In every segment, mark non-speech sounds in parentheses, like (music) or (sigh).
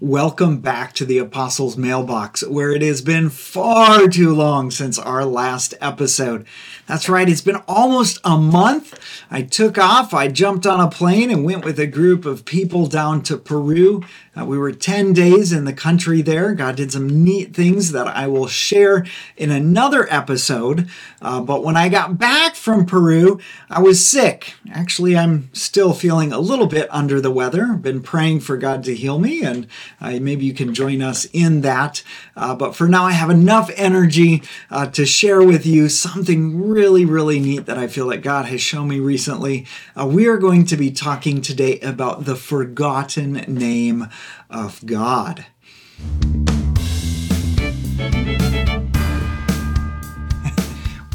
Welcome back to the Apostles' Mailbox, where it has been far too long since our last episode. That's right, it's been almost a month. I took off, I jumped on a plane and went with a group of people down to Peru. Uh, we were 10 days in the country there. God did some neat things that I will share in another episode. Uh, but when I got back from Peru, I was sick. Actually, I'm still feeling a little bit under the weather. I've been praying for God to heal me, and uh, maybe you can join us in that. Uh, but for now, I have enough energy uh, to share with you something really, really neat that I feel that God has shown me recently. Uh, we are going to be talking today about the forgotten name of God.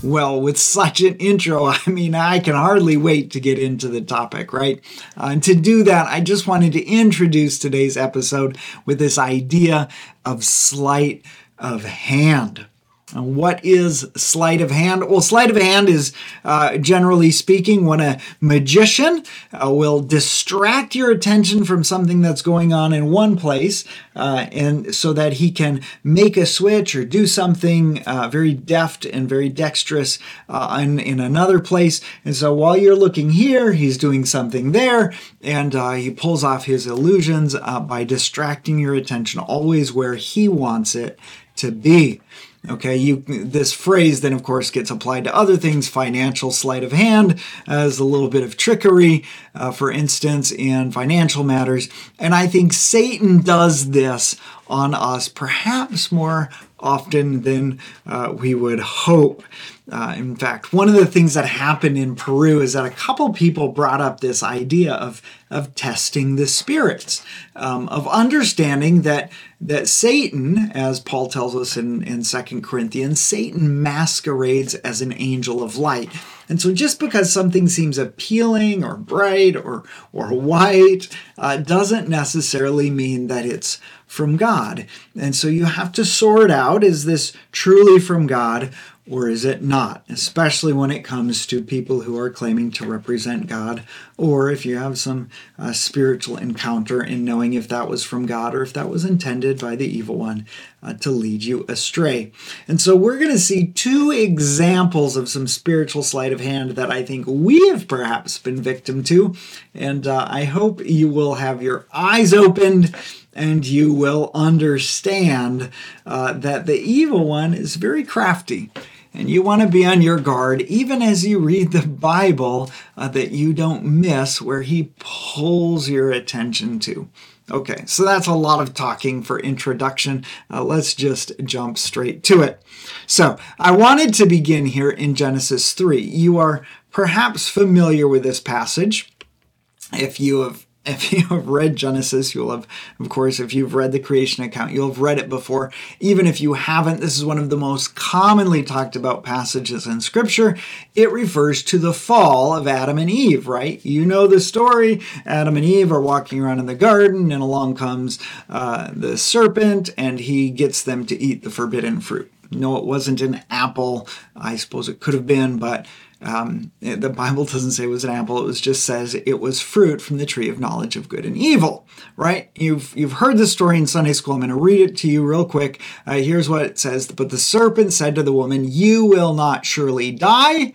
Well, with such an intro, (laughs) I mean, I can hardly wait to get into the topic, right? Uh, and to do that, I just wanted to introduce today's episode with this idea of sleight of hand. What is sleight of hand? Well, sleight of hand is, uh, generally speaking, when a magician uh, will distract your attention from something that's going on in one place, uh, and so that he can make a switch or do something uh, very deft and very dexterous uh, in, in another place. And so while you're looking here, he's doing something there, and uh, he pulls off his illusions by distracting your attention always where he wants it to be. Okay, you this phrase then of course gets applied to other things, financial sleight of hand as a little bit of trickery, uh, for instance, in financial matters. And I think Satan does this on us perhaps more often than uh, we would hope. Uh, in fact, one of the things that happened in Peru is that a couple people brought up this idea of, of testing the spirits, um, of understanding that, that Satan, as Paul tells us in, in 2 Corinthians, Satan masquerades as an angel of light. And so just because something seems appealing or bright or, or white uh, doesn't necessarily mean that it's from God. And so you have to sort out is this truly from God or is it not? Especially when it comes to people who are claiming to represent God, or if you have some uh, spiritual encounter in knowing if that was from God or if that was intended by the evil one uh, to lead you astray. And so we're going to see two examples of some spiritual sleight of hand that I think we have perhaps been victim to. And uh, I hope you will have your eyes opened and you will understand uh, that the evil one is very crafty and you want to be on your guard, even as you read the Bible, uh, that you don't miss where he pulls your attention to. Okay, so that's a lot of talking for introduction. Uh, let's just jump straight to it. So, I wanted to begin here in Genesis 3. You are perhaps familiar with this passage if you have if you have read Genesis, you'll have, of course, if you've read the creation account, you'll have read it before. Even if you haven't, this is one of the most commonly talked about passages in Scripture. It refers to the fall of Adam and Eve, right? You know the story. Adam and Eve are walking around in the garden, and along comes uh, the serpent, and he gets them to eat the forbidden fruit. No, it wasn't an apple. I suppose it could have been, but um, the Bible doesn't say it was an apple. It just says it was fruit from the tree of knowledge of good and evil. Right? You've you've heard the story in Sunday school. I'm going to read it to you real quick. Uh, here's what it says. But the serpent said to the woman, "You will not surely die."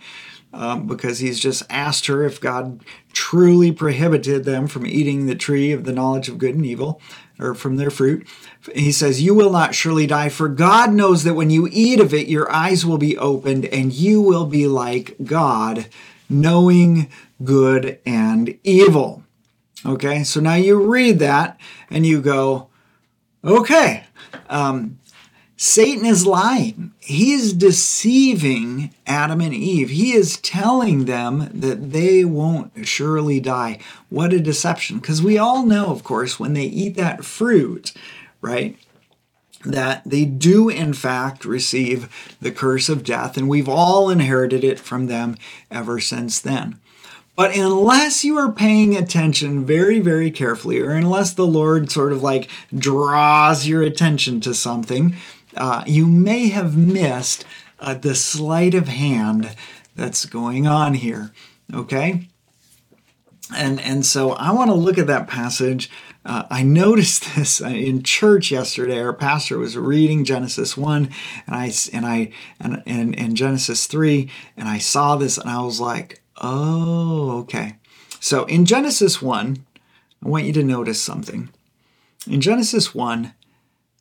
Um, because he's just asked her if God truly prohibited them from eating the tree of the knowledge of good and evil or from their fruit. He says, You will not surely die, for God knows that when you eat of it, your eyes will be opened, and you will be like God, knowing good and evil. Okay, so now you read that and you go, Okay, um, Satan is lying. He is deceiving Adam and Eve. He is telling them that they won't surely die. What a deception. Because we all know, of course, when they eat that fruit, right, that they do in fact receive the curse of death, and we've all inherited it from them ever since then. But unless you are paying attention very, very carefully, or unless the Lord sort of like draws your attention to something, uh, you may have missed uh, the sleight of hand that's going on here. Okay? And, and so I want to look at that passage uh, I noticed (laughs) this in church yesterday. Our pastor was reading Genesis 1 and I and I and, and, and Genesis 3 and I saw this and I was like, "Oh, okay." So in Genesis 1, I want you to notice something. In Genesis 1,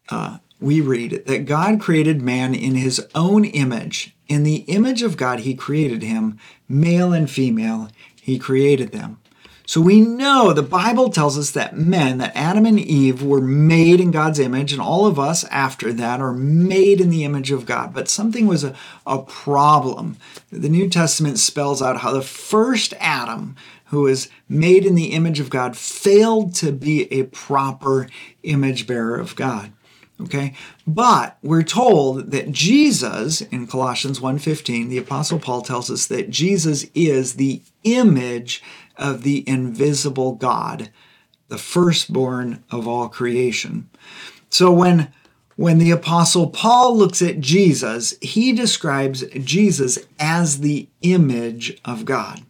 uh, we read that God created man in his own image. In the image of God, he created him, male and female, he created them. So we know the Bible tells us that men, that Adam and Eve were made in God's image, and all of us after that are made in the image of God. But something was a, a problem. The New Testament spells out how the first Adam, who was made in the image of God, failed to be a proper image bearer of God okay? But we're told that jesus in colossians 1.15 the apostle paul tells us that jesus is the image of the invisible god the firstborn of all creation. So when when the apostle paul looks at jesus he describes jesus as the image of god.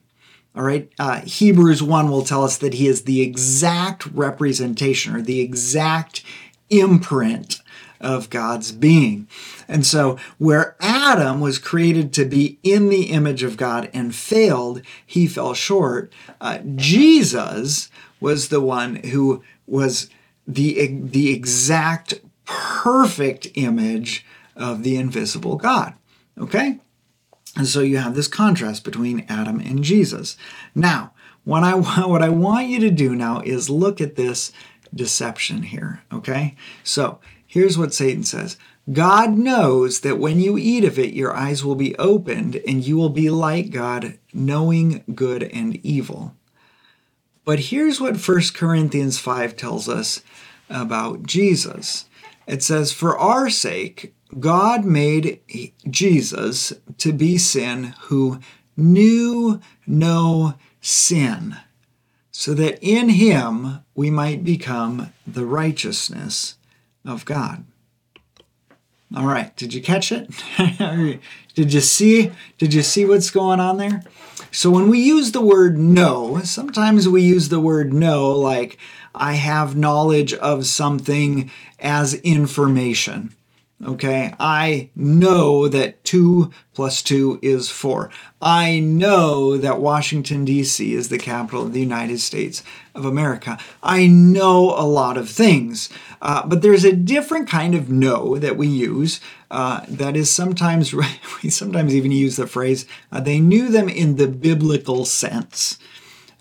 All right. Uh, Hebrews 1 will tell us that he is the exact representation or the exact imprint of God's being. And so, where Adam was created to be in the image of God and failed, he fell short. Uh, Jesus was the one who was the, the exact perfect image of the invisible God. Okay? And so you have this contrast between Adam and Jesus. Now, what I, (laughs) what I want you to do now is look at this deception here, okay? So here's what Satan says God knows that when you eat of it, your eyes will be opened and you will be like God, knowing good and evil. But here's what 1 Corinthians 5 tells us about Jesus it says, For our sake, God made Jesus to be sin who knew no sin so that in him we might become the righteousness of God. All right, did you catch it? (laughs) did you see did you see what's going on there? So when we use the word know, sometimes we use the word know like I have knowledge of something as information. Okay, I know that 2 plus 2 is 4. I know that Washington, D.C. is the capital of the United States of America. I know a lot of things, uh, but there's a different kind of know that we use uh, that is sometimes, (laughs) we sometimes even use the phrase, uh, they knew them in the biblical sense.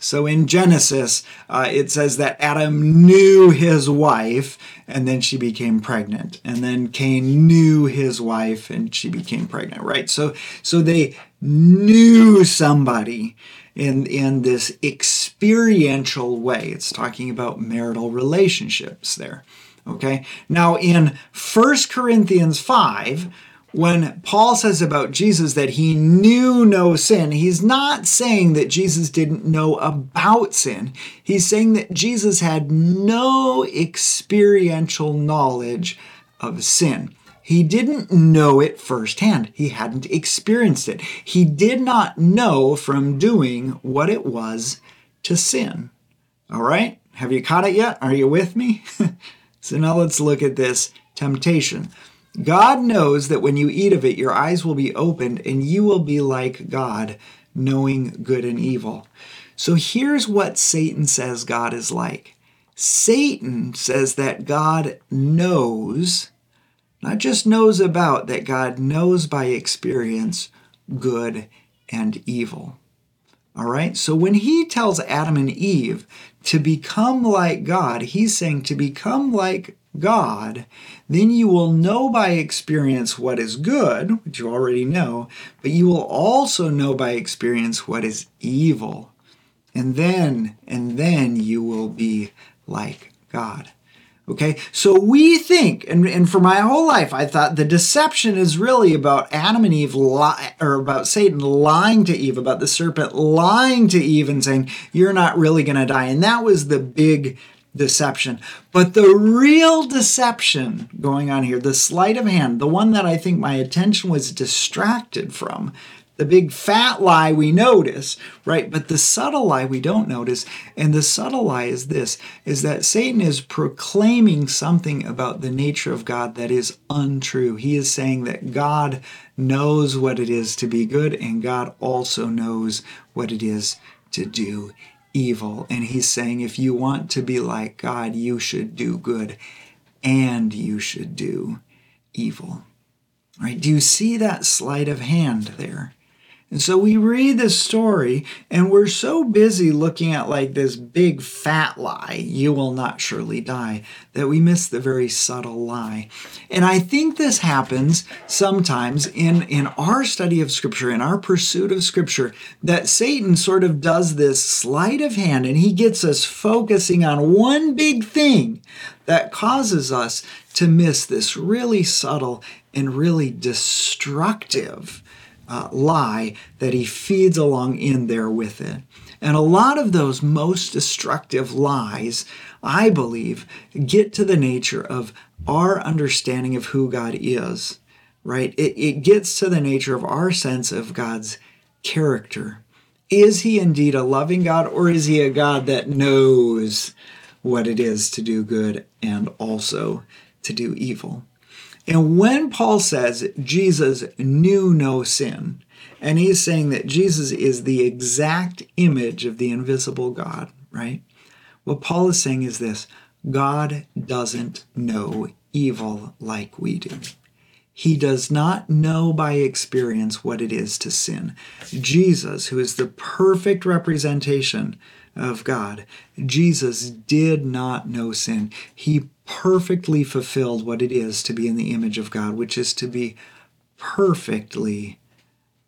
So in Genesis, uh, it says that Adam knew his wife and then she became pregnant. And then Cain knew his wife and she became pregnant, right? So, so they knew somebody in, in this experiential way. It's talking about marital relationships there. Okay. Now in 1 Corinthians 5, when Paul says about Jesus that he knew no sin, he's not saying that Jesus didn't know about sin. He's saying that Jesus had no experiential knowledge of sin. He didn't know it firsthand. He hadn't experienced it. He did not know from doing what it was to sin. All right? Have you caught it yet? Are you with me? (laughs) so now let's look at this temptation. God knows that when you eat of it, your eyes will be opened and you will be like God, knowing good and evil. So here's what Satan says God is like Satan says that God knows, not just knows about, that God knows by experience good and evil. All right, so when he tells Adam and Eve to become like God, he's saying to become like God, then you will know by experience what is good, which you already know, but you will also know by experience what is evil. And then, and then you will be like God. Okay, so we think, and, and for my whole life, I thought the deception is really about Adam and Eve, li- or about Satan lying to Eve, about the serpent lying to Eve and saying, You're not really going to die. And that was the big deception. But the real deception going on here, the sleight of hand, the one that I think my attention was distracted from, The big fat lie we notice, right? But the subtle lie we don't notice. And the subtle lie is this is that Satan is proclaiming something about the nature of God that is untrue. He is saying that God knows what it is to be good, and God also knows what it is to do evil. And he's saying if you want to be like God, you should do good and you should do evil. Right? Do you see that sleight of hand there? And so we read this story and we're so busy looking at like this big fat lie, you will not surely die, that we miss the very subtle lie. And I think this happens sometimes in, in our study of Scripture, in our pursuit of Scripture, that Satan sort of does this sleight of hand and he gets us focusing on one big thing that causes us to miss this really subtle and really destructive uh, lie that he feeds along in there with it. And a lot of those most destructive lies, I believe, get to the nature of our understanding of who God is, right? It, it gets to the nature of our sense of God's character. Is he indeed a loving God, or is he a God that knows what it is to do good and also to do evil? And when Paul says Jesus knew no sin, and he's saying that Jesus is the exact image of the invisible God, right? What Paul is saying is this God doesn't know evil like we do. He does not know by experience what it is to sin. Jesus, who is the perfect representation of God, Jesus did not know sin. He perfectly fulfilled what it is to be in the image of God, which is to be perfectly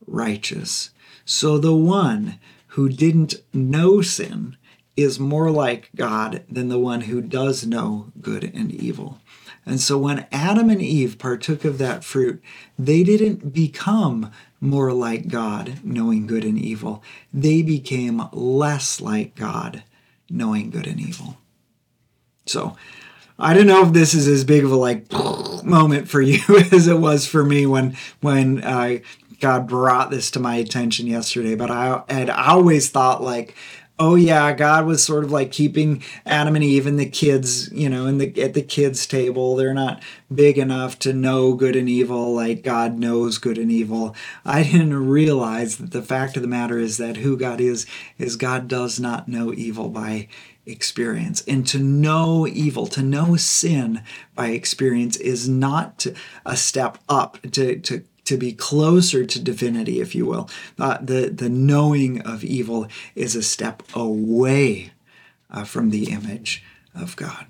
righteous. So the one who didn't know sin is more like God than the one who does know good and evil. And so when Adam and Eve partook of that fruit, they didn't become more like God, knowing good and evil. They became less like God, knowing good and evil. So I don't know if this is as big of a like moment for you (laughs) as it was for me when when uh, God brought this to my attention yesterday. But I had always thought like, oh yeah, God was sort of like keeping Adam and Eve and the kids, you know, in the at the kids' table. They're not big enough to know good and evil like God knows good and evil. I didn't realize that the fact of the matter is that who God is is God does not know evil by experience. And to know evil, to know sin by experience is not a step up to, to to be closer to divinity, if you will. Uh, the, the knowing of evil is a step away uh, from the image of God.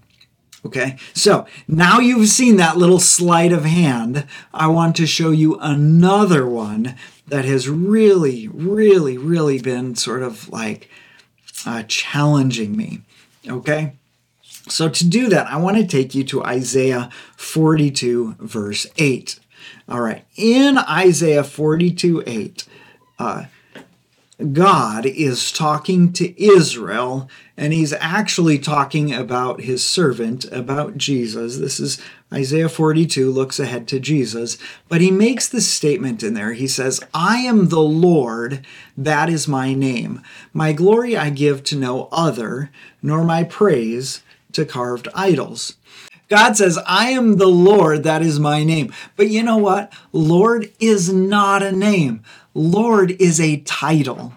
Okay, so now you've seen that little sleight of hand. I want to show you another one that has really, really, really been sort of like uh, challenging me. Okay? So to do that, I want to take you to Isaiah 42, verse 8. All right. In Isaiah 42, 8, uh, God is talking to Israel, and he's actually talking about his servant, about Jesus. This is Isaiah 42, looks ahead to Jesus, but he makes this statement in there. He says, I am the Lord, that is my name. My glory I give to no other, nor my praise to carved idols. God says, I am the Lord, that is my name. But you know what? Lord is not a name. Lord is a title.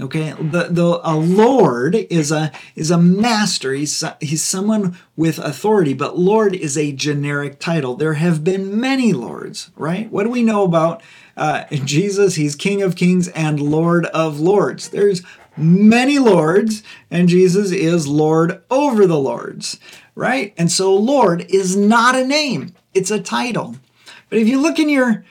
Okay, the, the a lord is a is a master. He's he's someone with authority, but lord is a generic title. There have been many lords, right? What do we know about uh, Jesus? He's King of Kings and Lord of Lords. There's many lords, and Jesus is Lord over the lords, right? And so Lord is not a name; it's a title. But if you look in your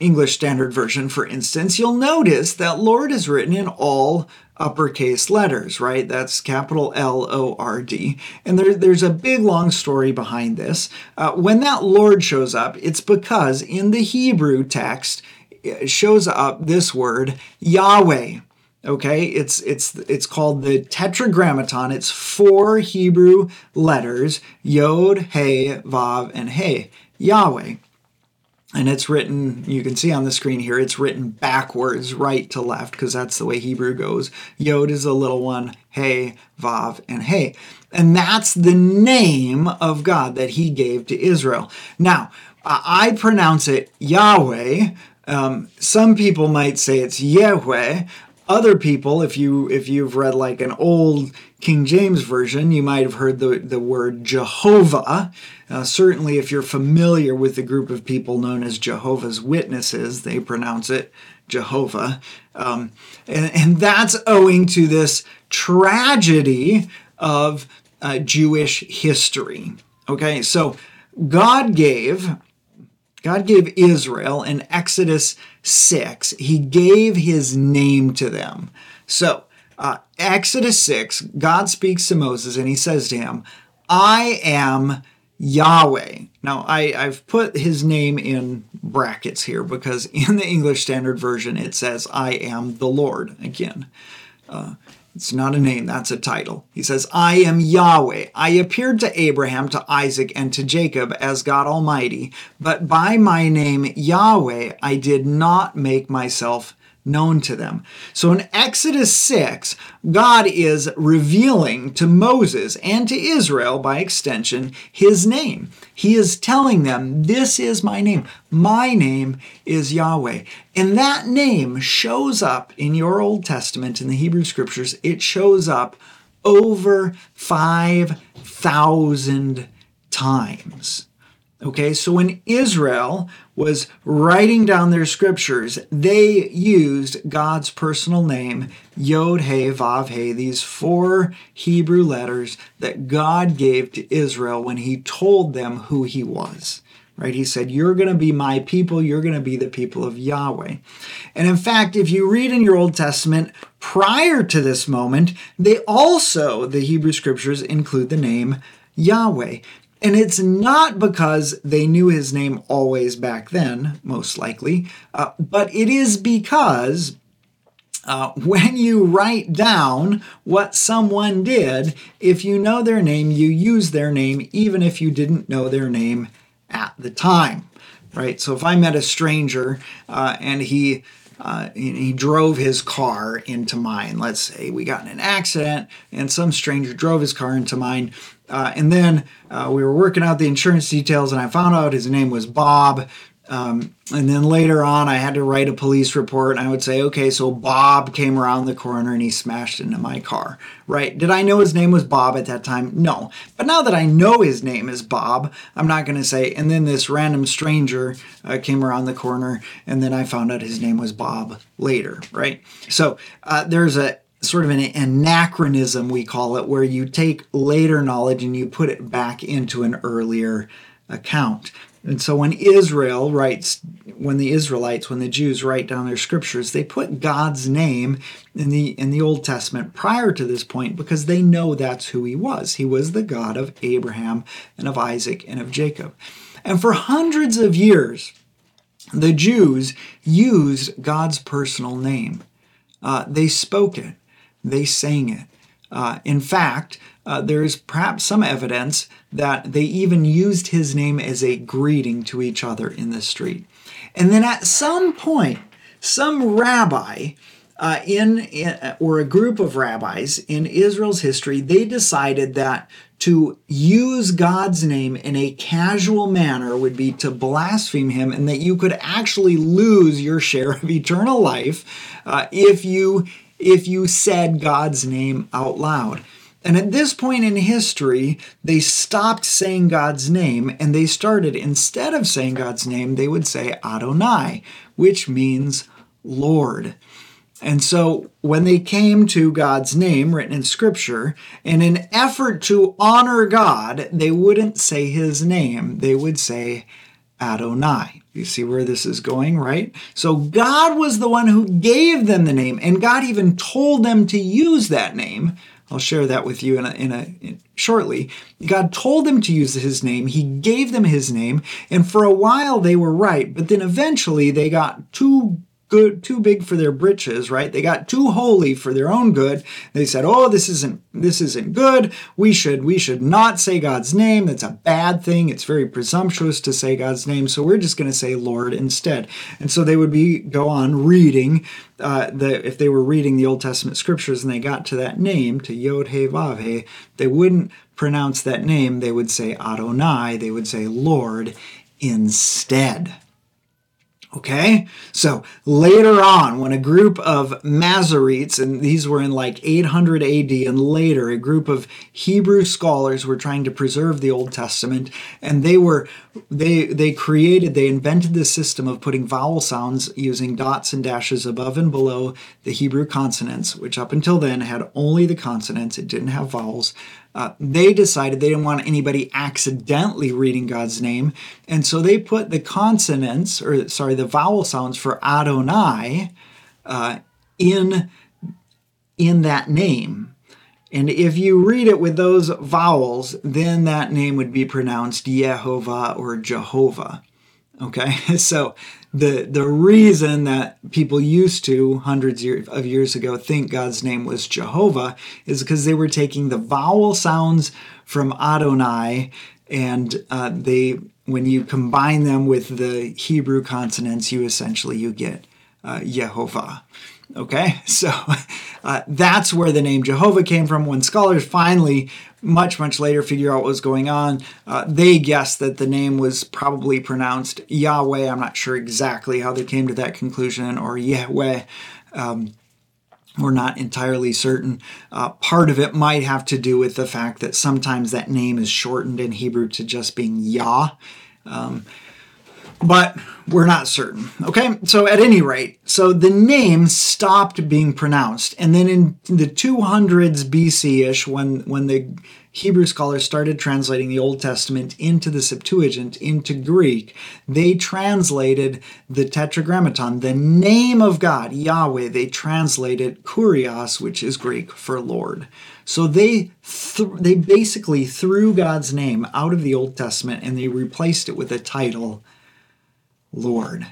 English Standard Version, for instance, you'll notice that Lord is written in all uppercase letters, right? That's capital L O R D. And there, there's a big long story behind this. Uh, when that Lord shows up, it's because in the Hebrew text, shows up this word Yahweh. Okay, it's it's it's called the Tetragrammaton. It's four Hebrew letters: Yod, Hey, Vav, and Hey. Yahweh. And it's written you can see on the screen here it's written backwards right to left because that's the way hebrew goes. Yod is a little one hey vav and hey. And that's the name of god that he gave to israel. Now i pronounce it yahweh. Um, some people might say it's yahweh other people if you if you've read like an old king james version you might have heard the, the word jehovah. Uh, certainly if you're familiar with the group of people known as jehovah's witnesses they pronounce it jehovah. Um, and, and that's owing to this tragedy of uh, jewish history. Okay so god gave God gave Israel in Exodus 6, he gave his name to them. So, uh, Exodus 6, God speaks to Moses and he says to him, I am Yahweh. Now, I, have put his name in brackets here because in the English Standard Version it says, I am the Lord. Again, uh, it's not a name, that's a title. He says, I am Yahweh. I appeared to Abraham, to Isaac, and to Jacob as God Almighty, but by my name Yahweh I did not make myself known to them. So in Exodus 6, God is revealing to Moses and to Israel, by extension, his name. He is telling them, This is my name. My name is Yahweh. And that name shows up in your Old Testament, in the Hebrew Scriptures, it shows up over 5,000 times. Okay, so when Israel was writing down their scriptures, they used God's personal name, Yod He Vav He, these four Hebrew letters that God gave to Israel when He told them who He was. Right? He said, You're going to be my people, you're going to be the people of Yahweh. And in fact, if you read in your Old Testament, prior to this moment, they also, the Hebrew scriptures, include the name Yahweh. And it's not because they knew his name always back then, most likely, uh, but it is because uh, when you write down what someone did, if you know their name, you use their name even if you didn't know their name at the time, right? So if I met a stranger uh, and he uh, he drove his car into mine. Let's say we got in an accident and some stranger drove his car into mine. Uh, and then uh, we were working out the insurance details, and I found out his name was Bob. Um, and then later on, I had to write a police report, and I would say, okay, so Bob came around the corner and he smashed into my car, right? Did I know his name was Bob at that time? No. But now that I know his name is Bob, I'm not going to say, and then this random stranger uh, came around the corner, and then I found out his name was Bob later, right? So uh, there's a sort of an anachronism, we call it, where you take later knowledge and you put it back into an earlier account. And so when Israel writes, when the Israelites, when the Jews write down their scriptures, they put God's name in the in the Old Testament prior to this point because they know that's who he was. He was the God of Abraham and of Isaac and of Jacob. And for hundreds of years, the Jews used God's personal name. Uh, they spoke it, they sang it. Uh, in fact, uh, there is perhaps some evidence that they even used his name as a greeting to each other in the street. And then at some point, some rabbi uh, in, in, or a group of rabbis in Israel's history, they decided that to use God's name in a casual manner would be to blaspheme him, and that you could actually lose your share of eternal life uh, if you if you said God's name out loud. And at this point in history, they stopped saying God's name and they started, instead of saying God's name, they would say Adonai, which means Lord. And so when they came to God's name written in Scripture, in an effort to honor God, they wouldn't say his name, they would say Adonai. You see where this is going, right? So God was the one who gave them the name, and God even told them to use that name I'll share that with you in a, in a in, shortly. God told them to use his name. He gave them his name, and for a while they were right, but then eventually they got too good too big for their britches right? They got too holy for their own good. They said oh this isn't this isn't good. We should we should not say god's name. That's a bad thing. It's very presumptuous to say god's name. So we're just going to say lord instead. And so they would be go on reading uh, the if they were reading the old testament scriptures and they got to that name to yod he vav he they wouldn't pronounce that name. They would say adonai. They would say lord instead Okay, so later on, when a group of Masoretes, and these were in like 800 AD and later, a group of Hebrew scholars were trying to preserve the Old Testament, and they were they they created they invented this system of putting vowel sounds using dots and dashes above and below the Hebrew consonants, which up until then had only the consonants; it didn't have vowels. Uh, they decided they didn't want anybody accidentally reading God's name, and so they put the consonants, or sorry, the vowel sounds for Adonai uh, in in that name. And if you read it with those vowels, then that name would be pronounced Yehovah or Jehovah. Okay, (laughs) so the the reason that people used to hundreds of years ago think God's name was Jehovah is because they were taking the vowel sounds from Adonai and uh, they when you combine them with the Hebrew consonants, you essentially you get uh. Okay, (laughs) so uh, that's where the name Jehovah came from. When scholars finally, much, much later, figure out what was going on, uh, they guessed that the name was probably pronounced Yahweh. I'm not sure exactly how they came to that conclusion, or Yahweh. Um, we're not entirely certain. Uh, part of it might have to do with the fact that sometimes that name is shortened in Hebrew to just being Yah. Um, but we're not certain. Okay, so at any rate, so the name stopped being pronounced, and then in the 200s BC ish, when when the Hebrew scholars started translating the Old Testament into the Septuagint, into Greek, they translated the Tetragrammaton, the name of God, Yahweh, they translated Kurios, which is Greek for Lord. So they th- they basically threw God's name out of the Old Testament and they replaced it with a title Lord.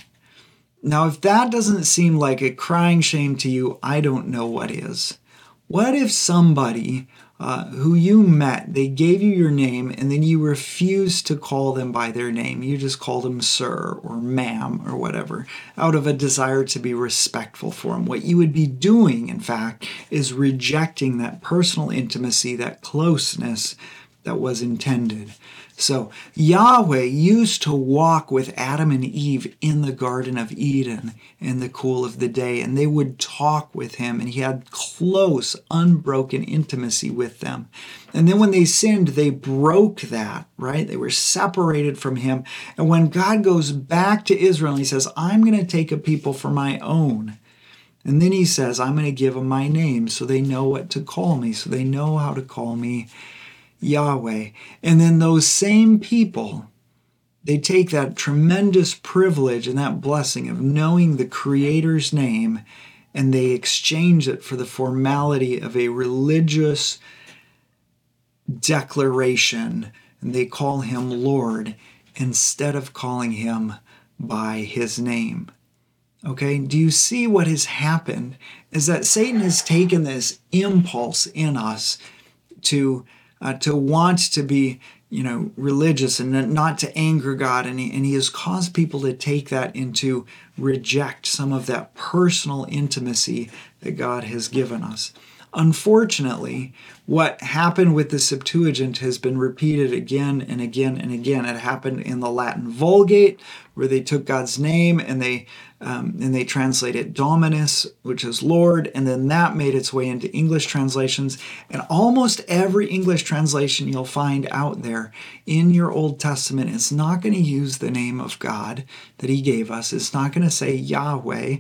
Now, if that doesn't seem like a crying shame to you, I don't know what is. What if somebody uh, who you met, they gave you your name and then you refused to call them by their name? You just called them sir or ma'am or whatever out of a desire to be respectful for them. What you would be doing, in fact, is rejecting that personal intimacy, that closeness that was intended. So Yahweh used to walk with Adam and Eve in the Garden of Eden in the cool of the day, and they would talk with him, and he had close, unbroken intimacy with them. And then when they sinned, they broke that, right? They were separated from him. And when God goes back to Israel he says, I'm going to take a people for my own. And then he says, I'm going to give them my name so they know what to call me, so they know how to call me Yahweh. And then those same people, they take that tremendous privilege and that blessing of knowing the Creator's name and they exchange it for the formality of a religious declaration. And they call him Lord instead of calling him by his name. Okay, do you see what has happened? Is that Satan has taken this impulse in us to uh, to want to be you know religious and not to anger god. And he, and he has caused people to take that into reject some of that personal intimacy that god has given us unfortunately what happened with the septuagint has been repeated again and again and again it happened in the latin vulgate where they took god's name and they um, and they translate it Dominus, which is Lord, and then that made its way into English translations. And almost every English translation you'll find out there in your Old Testament is not going to use the name of God that He gave us. It's not going to say Yahweh,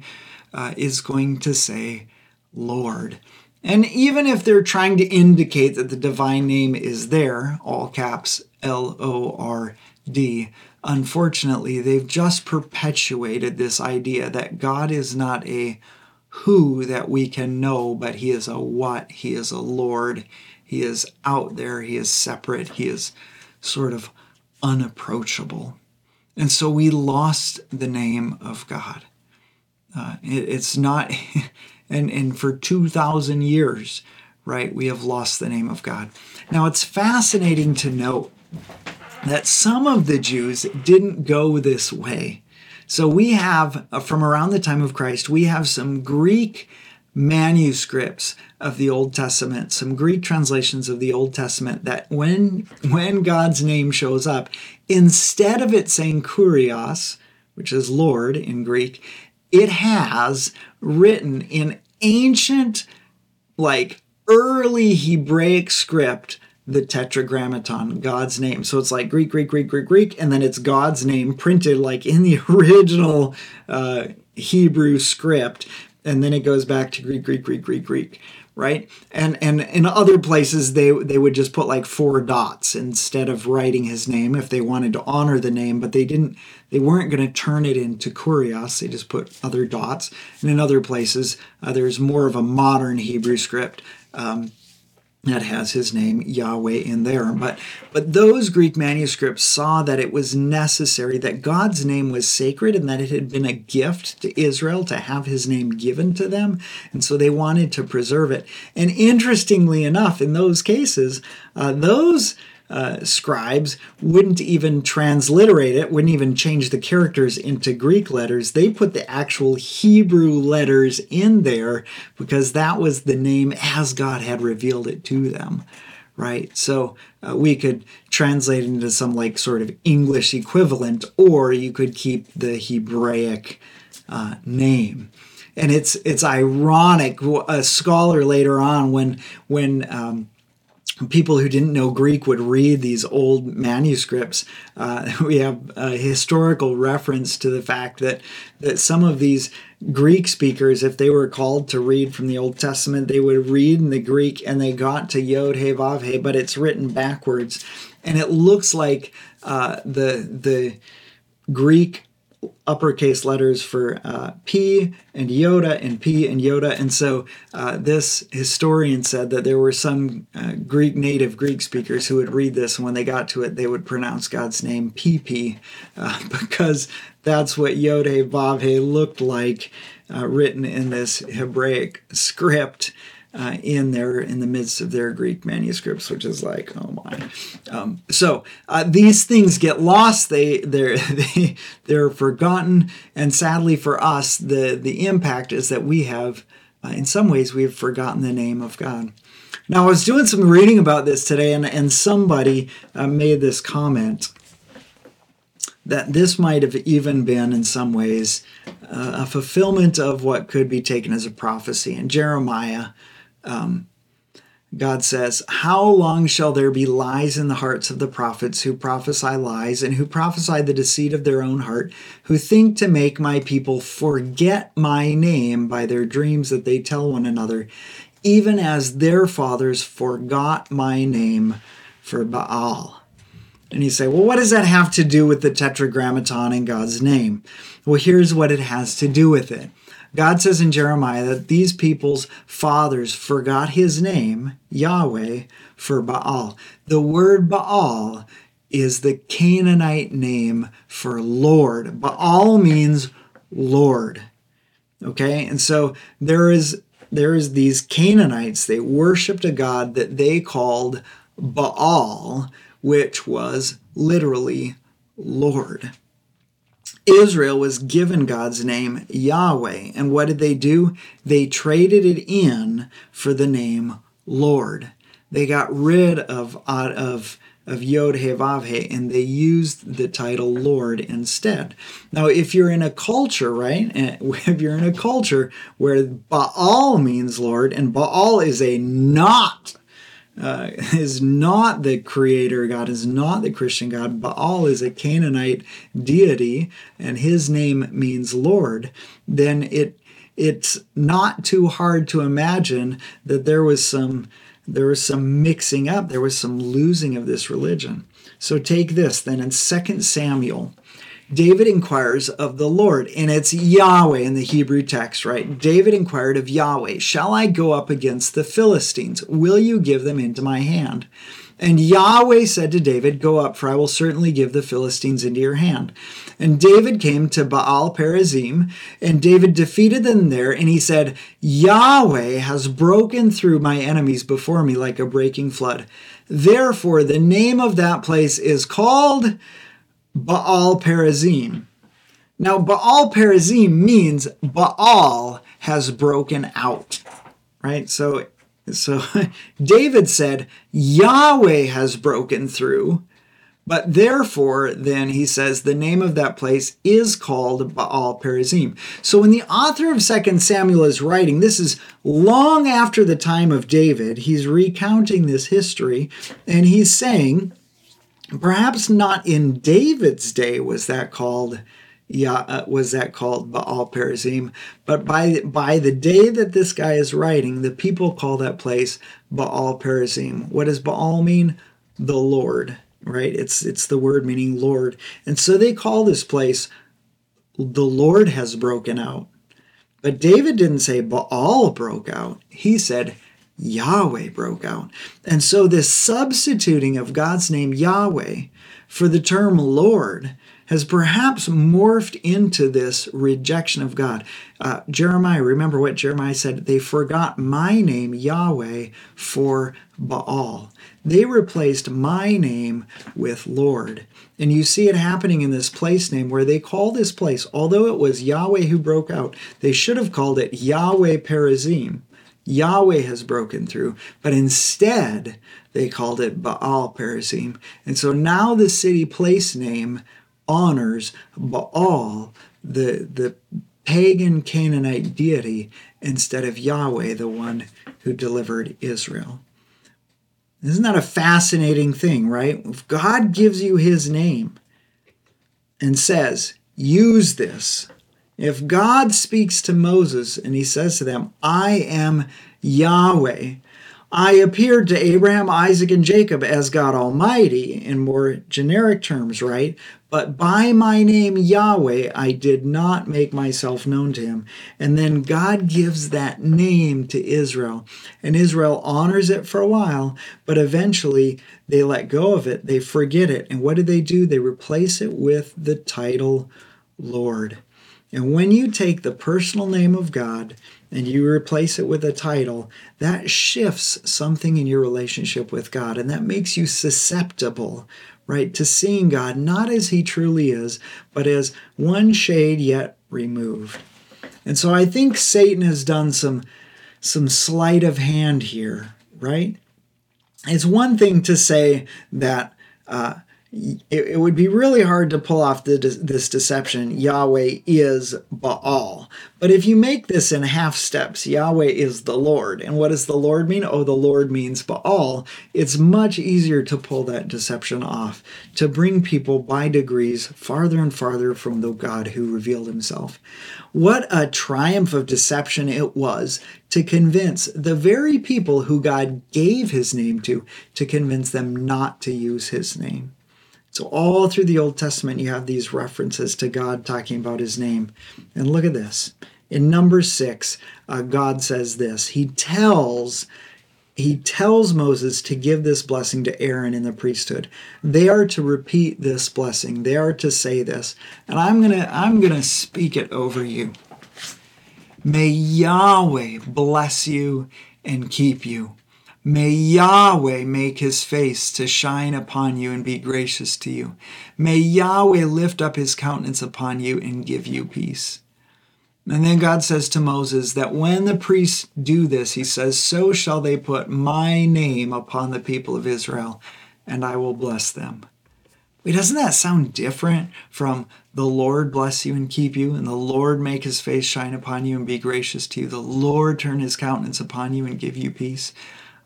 uh, is going to say Lord. And even if they're trying to indicate that the divine name is there, all caps L O R D, unfortunately, they've just perpetuated this idea that God is not a who that we can know, but He is a what. He is a Lord. He is out there. He is separate. He is sort of unapproachable. And so we lost the name of God. Uh, it, it's not, (laughs) and, and for 2,000 years, right, we have lost the name of God. Now, it's fascinating to note that some of the Jews didn't go this way. So we have, uh, from around the time of Christ, we have some Greek manuscripts of the Old Testament, some Greek translations of the Old Testament that when when God's name shows up, instead of it saying kurios, which is Lord in Greek, it has written in ancient like early Hebraic script the tetragrammaton, God's name. So it's like Greek, Greek, Greek, Greek, Greek, and then it's God's name printed like in the (laughs) original uh, Hebrew script and then it goes back to Greek, Greek, Greek, Greek, Greek, right? And and in other places they they would just put like four dots instead of writing his name if they wanted to honor the name, but they didn't they weren't going to turn it into kurios. They just put other dots. And in other places, uh, there's more of a modern Hebrew script. Um, that has his name Yahweh in there. But but those Greek manuscripts saw that it was necessary that God's name was sacred and that it had been a gift to Israel to have his name given to them, and so they wanted to preserve it. And interestingly enough, in those cases, uh, those uh, scribes wouldn't even transliterate it, wouldn't even change the characters into Greek letters. They put the actual Hebrew letters in there because that was the name as God had revealed it to them. Right, so uh, we could translate into some like sort of English equivalent, or you could keep the Hebraic uh, name and it's it's ironic. A scholar later on, when when um, people who didn't know Greek would read these old manuscripts. Uh, (laughs) we have a historical reference to the fact that, that some of these Greek speakers, if they were called to read from the Old Testament, they would read in the Greek and they got to Yod He Vav He, but it's written backwards. And it looks like uh, the, the Greek uppercase letters for uh, P and Iota and P and Iota. And so uh, this historian said that there were some uh, Greek native Greek speakers who would read this, and when they got to it, they would pronounce God's name PP uh, (laughs) because that's what Yod-Heh Vav-Heh looked like uh, written in this Hebraic script uh, in their in the midst of their Greek manuscripts, which is like, oh my. Um, so uh, these things get lost. They they're (laughs) they, they're forgotten, and sadly for us, the the impact is that we have, uh, in some ways, we have forgotten the name of God. Now I was doing some reading about this today, and and somebody uh, made this comment that this might have even been, in some ways, uh, a fulfillment of what could be taken as a prophecy in Jeremiah um, God says, How long shall there be lies in the hearts of the prophets who prophesy lies and who prophesy the deceit of their own heart, who think to make my people forget my name by their dreams that they tell one another, even as their fathers forgot my name for Baal? And you say, Well, what does that have to do with the tetragrammaton in God's name? Well, here's what it has to do with it. God says in Jeremiah that these people's fathers forgot his name, Yahweh, for Baal. The word Baal is the Canaanite name for Lord. Baal means Lord. Okay? And so there is there is these Canaanites, they worshiped a god that they called Baal, which was literally Lord. Israel was given God's name Yahweh. And what did they do? They traded it in for the name Lord. They got rid of, uh, of, of Yod He Vav He and they used the title Lord instead. Now, if you're in a culture, right? Eh, (laughs) if you're in a culture where Baal means Lord and Baal is a not uh, (laughs) is not the creator God, is not the Christian God. Baal is a Canaanite deity, and his name means Lord, then it it's not too hard to imagine that there was some there was some mixing up, there was some losing of this religion. So take this then in 2 Samuel David inquires of the Lord, and it's Yahweh in the Hebrew text, right? David inquired of Yahweh, Shall I go up against the Philistines? Will you give them into my hand? And Yahweh said to David, Go up, for I will certainly give the Philistines into your hand. And David came to Baal Perazim, and David defeated them there, and he said, Yahweh has broken through my enemies before me like a breaking flood. Therefore, the name of that place is called Baal Perazim. Now, Baal Perazim means Baal has broken out, right? So, so (laughs) David said, Yahweh has broken through, but therefore, then he says the name of that place is called Baal Perazim. So when the author of 2 Samuel is writing, this is long after the time of David, he's recounting this history, and he's saying, perhaps not in David's day was that called yeah, uh, was that called Baal Perazim. But by by the day that this guy is writing, the people call that place Baal Perazim. What does Baal mean? The Lord right? It's it's the word meaning Lord. And so they call this place the Lord has broken out. But David didn't say Baal broke out. He said Yahweh broke out. And so this substituting of God's name Yahweh for the term Lord has perhaps morphed into this rejection of God. Uh, Jeremiah, remember what Jeremiah said? They forgot my name, Yahweh, for Baal. They replaced my name with Lord. And you see it happening in this place name where they call this place, although it was Yahweh who broke out, they should have called it Yahweh Perazim. Yahweh has broken through, but instead they called it Baal Perazim. And so now the city place name honors Baal, the, the pagan Canaanite deity, instead of Yahweh, the one who delivered Israel. Isn't that a fascinating thing, right? If God gives you his name and says, use this, if God speaks to Moses and he says to them, I am Yahweh, I appeared to Abraham, Isaac, and Jacob as God Almighty in more generic terms, right? But by my name Yahweh, I did not make myself known to him. And then God gives that name to Israel. And Israel honors it for a while, but eventually they let go of it. They forget it. And what do they do? They replace it with the title Lord. And when you take the personal name of God and you replace it with a title, that shifts something in your relationship with God and that makes you susceptible, right, to seeing God not as he truly is, but as one shade yet removed. And so I think Satan has done some some sleight of hand here, right? It's one thing to say that uh, it, it, would be really hard to pull off the, this deception. Yahweh is Baal. But if you make this in half steps, Yahweh is the Lord. And what does the Lord mean? Oh, the Lord means Baal. It's much easier to pull that deception off, to bring people by degrees farther and farther from the God who revealed himself. What a triumph of deception it was to convince the very people who God gave his name to, to convince them not to use his name. So, all through the Old Testament, you have these references to God talking about his name. And look at this. In number six, uh, God says this He tells he tells Moses to give this blessing to Aaron in the priesthood. They are to repeat this blessing. They are to say this. And I'm going to I'm going to speak it over you. May Yahweh bless you and keep you. May Yahweh make his face to shine upon you and be gracious to you. May Yahweh lift up his countenance upon you and give you peace. And then God says to Moses that when the priests do this, he says, So shall they put my name upon the people of Israel, and I will bless them. Wait, doesn't that sound different from the Lord bless you and keep you, and the Lord make his face shine upon you and be gracious to you, the Lord turn his countenance upon you and give you peace?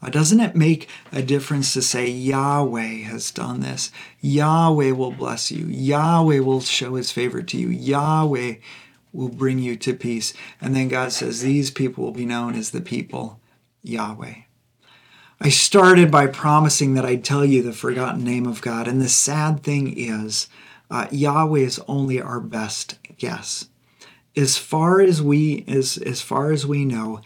Uh, doesn't it make a difference to say Yahweh has done this? Yahweh will bless you. Yahweh will show his favor to you. Yahweh will bring you to peace. And then God says, These people will be known as the people Yahweh. I started by promising that I'd tell you the forgotten name of God. And the sad thing is, uh, Yahweh is only our best guess. As far as we as, as far as we know,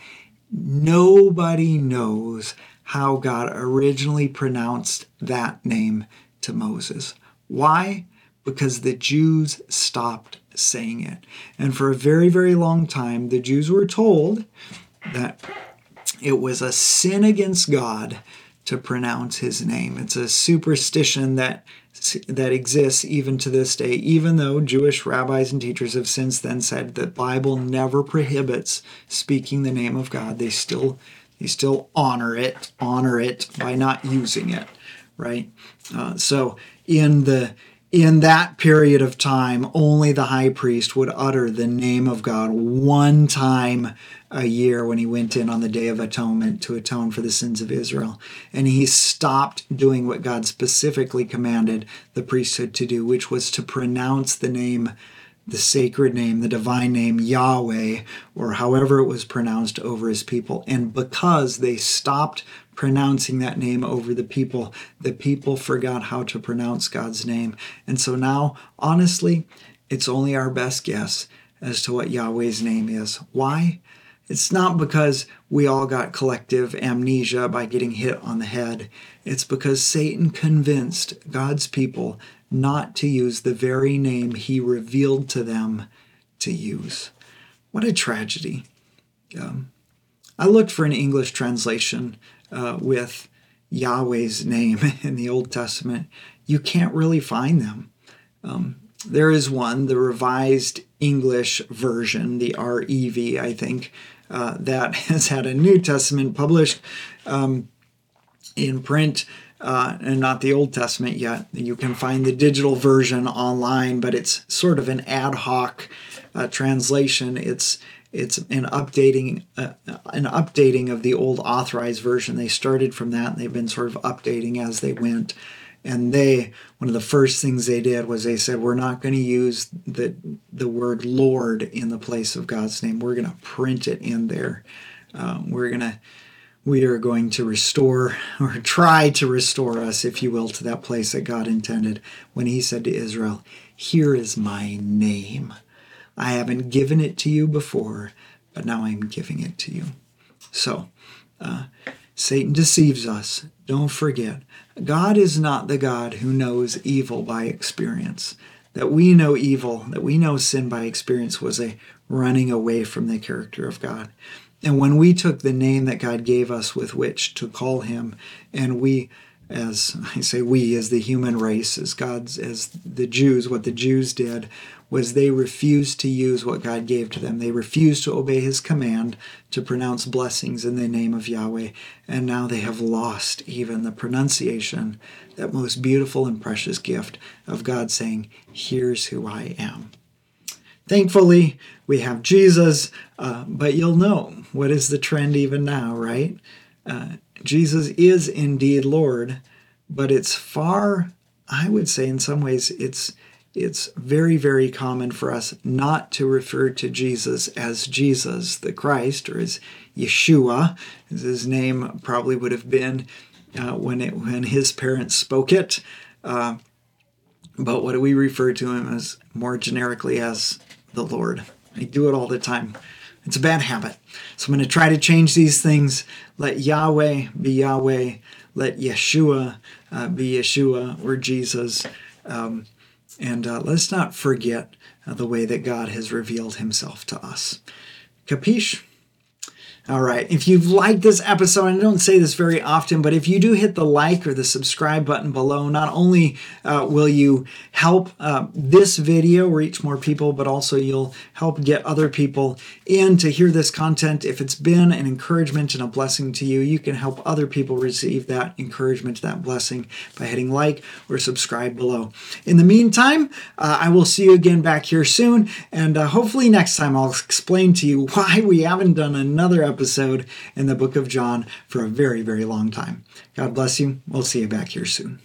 Nobody knows how God originally pronounced that name to Moses. Why? Because the Jews stopped saying it. And for a very, very long time, the Jews were told that it was a sin against God to pronounce his name. It's a superstition that that exists even to this day, even though Jewish rabbis and teachers have since then said that Bible never prohibits speaking the name of God. They still they still honor it, honor it by not using it, right? Uh, so in the in that period of time, only the high priest would utter the name of God one time a year when he went in on the Day of Atonement to atone for the sins of Israel. And he stopped doing what God specifically commanded the priesthood to do, which was to pronounce the name, the sacred name, the divine name, Yahweh, or however it was pronounced over his people. And because they stopped pronouncing that name over the people, the people forgot how to pronounce God's name. And so now, honestly, it's only our best guess as to what Yahweh's name is. Why? It's not because we all got collective amnesia by getting hit on the head. It's because Satan convinced God's people not to use the very name he revealed to them to use. What a tragedy. Um, I looked for an English translation uh, with Yahweh's name (laughs) in the Old Testament. You can't really find them. Um, there is one, the Revised English Version, the REV, I think, uh, that (laughs) has had a New Testament published um, in print. Uh, and not the Old Testament yet. You can find the digital version online, but it's sort of an ad hoc uh, translation. It's it's an updating uh, an updating of the old authorized version. They started from that, and they've been sort of updating as they went. And they one of the first things they did was they said we're not going to use the the word Lord in the place of God's name. We're going to print it in there. Um, we're going to we are going to restore (laughs) or try to restore us, if you will, to that place that God intended when He said to Israel, Here is my name. I haven't given it to you before, but now I'm giving it to you. So, uh, Satan deceives us. Don't forget, God is not the God who knows evil by experience. That we know evil, that we know sin by experience was a running away from the character of God. And when we took the name that God gave us with which to call him, and we, as I say we, as the human race, as God's, as the Jews, what the Jews did was they refused to use what God gave to them. They refused to obey his command to pronounce blessings in the name of Yahweh, and now they have lost even the pronunciation, that most beautiful and precious gift of God saying, Here's who I am. Thankfully, we have Jesus, uh, but you'll know what is the trend even now, right? Uh, Jesus is indeed Lord, but it's far, I would say, in some ways, it's it's very, very common for us not to refer to Jesus as Jesus the Christ or as Yeshua, as his name probably would have been uh, when it when his parents spoke it. Uh, but what do we refer to him as more generically as the Lord? I do it all the time. It's a bad habit. So I'm going to try to change these things. Let Yahweh be Yahweh. Let Yeshua uh, be Yeshua or Jesus. Um, and uh, let's not forget uh, the way that God has revealed himself to us. Capiche? All right. If you've liked this episode, I don't say this very often, but if you do hit the like or the subscribe button below, not only uh, will you help uh, this video reach more people, but also you'll help get other people in to hear this content. If it's been an encouragement and a blessing to you, you can help other people receive that encouragement, that blessing by hitting like or subscribe below. In the meantime, uh, I will see you again back here soon, and uh, hopefully next time I'll explain to you (laughs) why we haven't done another episode in the book of John for a very, very long time. God bless you. We'll see you back here soon.